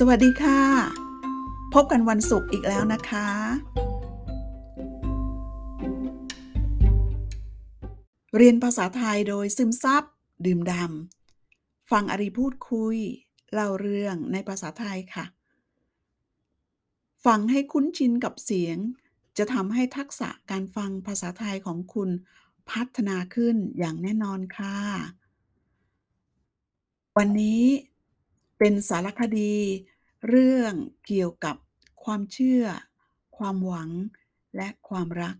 สวัสดีค่ะ พบกันวันศุกร์อีกแล้วนะคะ เรียนภาษาไทยโดยซึมซับ ดื่มดำฟังอารีพูดคุย เล่าเรื่องในภาษาไทยค่ะ ฟังให้คุ้นชินกับเสียง จะทำให้ทักษะการฟังภาษาไทยของคุณพัฒนาขึ้นอย่างแน่นอนค่ะ วันนี้ เป็นสารคดี เรื่องเกี่ยวกับความเชื่อ ความหวัง และความรัก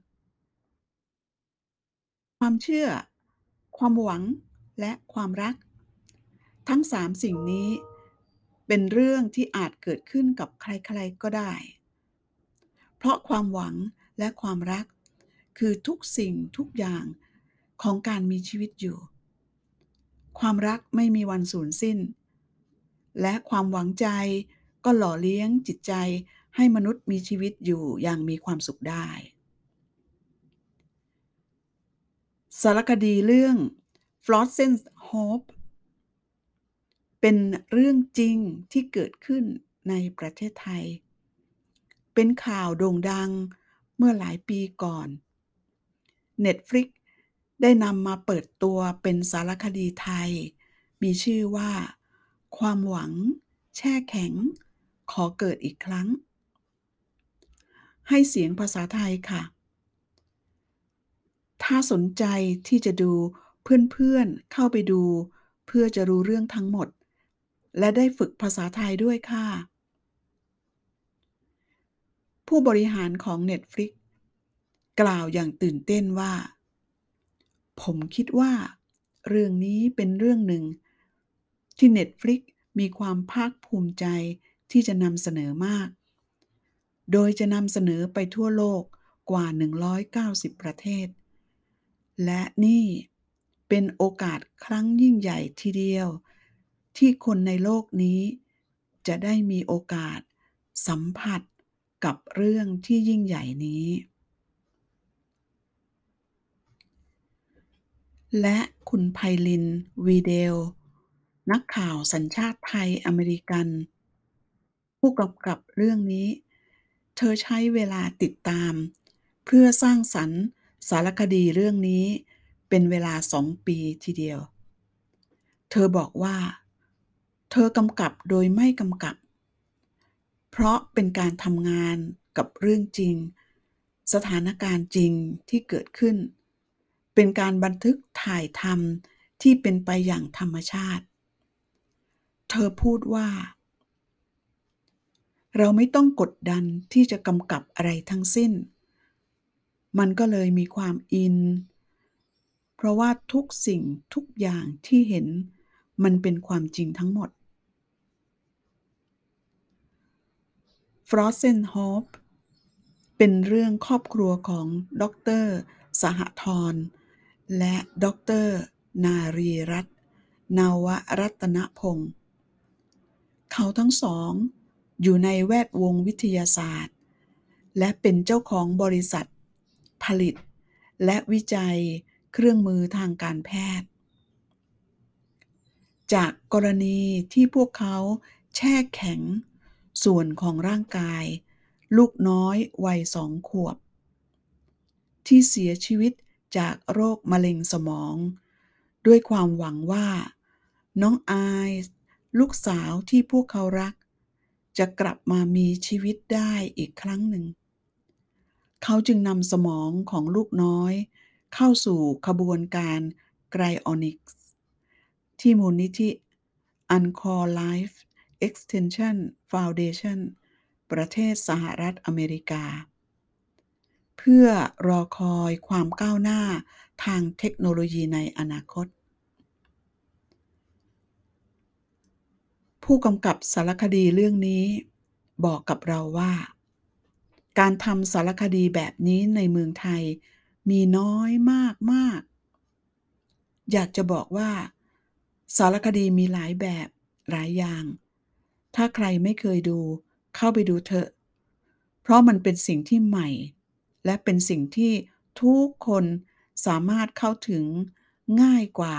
ความเชื่อ ความหวัง และความรัก ทั้งสามสิ่งนี้ เป็นเรื่องที่อาจเกิดขึ้นกับใครๆก็ได้ เพราะความหวังและความรัก คือทุกสิ่งทุกอย่างของการมีชีวิตอยู่ ความรักไม่มีวันสูญสิ้น และความหวังใจ ก็หล่อเลี้ยงจิตใจให้มนุษย์มีชีวิตอยู่อย่างมีความสุขได้ สารคดีเรื่อง Frozen Hope เป็นเรื่องจริงที่เกิดขึ้นในประเทศไทย เป็นข่าวโด่งดังเมื่อหลายปีก่อน Netflix ได้นำมาเปิดตัวเป็นสารคดีไทย มีชื่อว่า ความหวัง แช่แข็ง ขอเกิดอีกครั้ง ให้เสียงภาษาไทยค่ะ ถ้าสนใจที่จะดูเพื่อนๆเข้าไปดู เพื่อจะรู้เรื่องทั้งหมด และได้ฝึกภาษาไทยด้วยค่ะ ผู้บริหารของ Netflix กล่าวอย่างตื่นเต้นว่า ผมคิดว่า เรื่องนี้เป็นเรื่องหนึ่ง ที่ Netflix มีความภาคภูมิใจที่จะนำเสนอมาก โดยจะนำเสนอไปทั่วโลกกว่า 190 ประเทศ และนี่เป็นโอกาสครั้งยิ่งใหญ่ทีเดียว ที่คนในโลกนี้ จะได้มีโอกาสสัมผัสกับเรื่องที่ยิ่งใหญ่นี้ และคุณไพลินวีเดล นักข่าวสัญชาติไทยอเมริกัน ผู้กำกับเรื่องนี้ เธอใช้เวลาติดตาม เพื่อสร้างสรรค์สารคดีเรื่องนี้เป็นเวลาสองปีทีเดียว เธอบอกว่า เธอกำกับโดยไม่กำกับ เพราะเป็นการทำงานกับเรื่องจริง สถานการณ์จริงที่เกิดขึ้น เป็นการบันทึกถ่ายทำที่เป็นไปอย่างธรรมชาติ เธอพูดว่า เราไม่ต้องกดดันที่จะกำกับอะไรทั้งสิ้น มันก็เลยมีความอิน เพราะว่าทุกสิ่งทุกอย่างที่เห็นมันเป็นความจริงทั้งหมด Frozen Hope เป็นเรื่องครอบครัวของดร สหธรและดร นารีรัตน์นวรัตนพงศ์ เขาทั้งสอง อยู่ในแวดวงวิทยาศาสตร์ และเป็นเจ้าของบริษัท ผลิต และวิจัยเครื่องมือทางการแพทย์ จากกรณีที่พวกเขาแช่แข็ง ส่วนของร่างกาย ลูกน้อยวัยสองขวบ ที่เสียชีวิตจากโรคมะเร็งสมอง ด้วยความหวังว่า น้องอายส์ ลูกสาวที่พวกเขารัก จะกลับมามีชีวิตได้อีกครั้งหนึ่ง เขาจึงนำสมองของลูกน้อย เข้าสู่กระบวนการ cryonics ที่มูลนิธิ Alcor Life Extension Foundation ประเทศสหรัฐอเมริกา เพื่อรอคอยความก้าวหน้าทางเทคโนโลยีในอนาคต ผู้กำกับสารคดีเรื่องนี้ บอกกับเราว่า การทำสารคดีแบบนี้ในเมืองไทยมีน้อยมากๆอยากจะบอกว่า สารคดีมีหลายแบบหลายอย่าง ถ้าใครไม่เคยดูเข้าไปดูเถอะ เพราะมันเป็นสิ่งที่ใหม่ และเป็นสิ่งที่ทุกคนสามารถเข้าถึงง่ายกว่า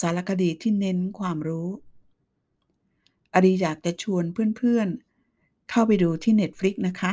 สารคดีที่เน้นความรู้ อรีอยากจะชวนเพื่อนๆ เข้าไปดูที่ Netflix นะคะ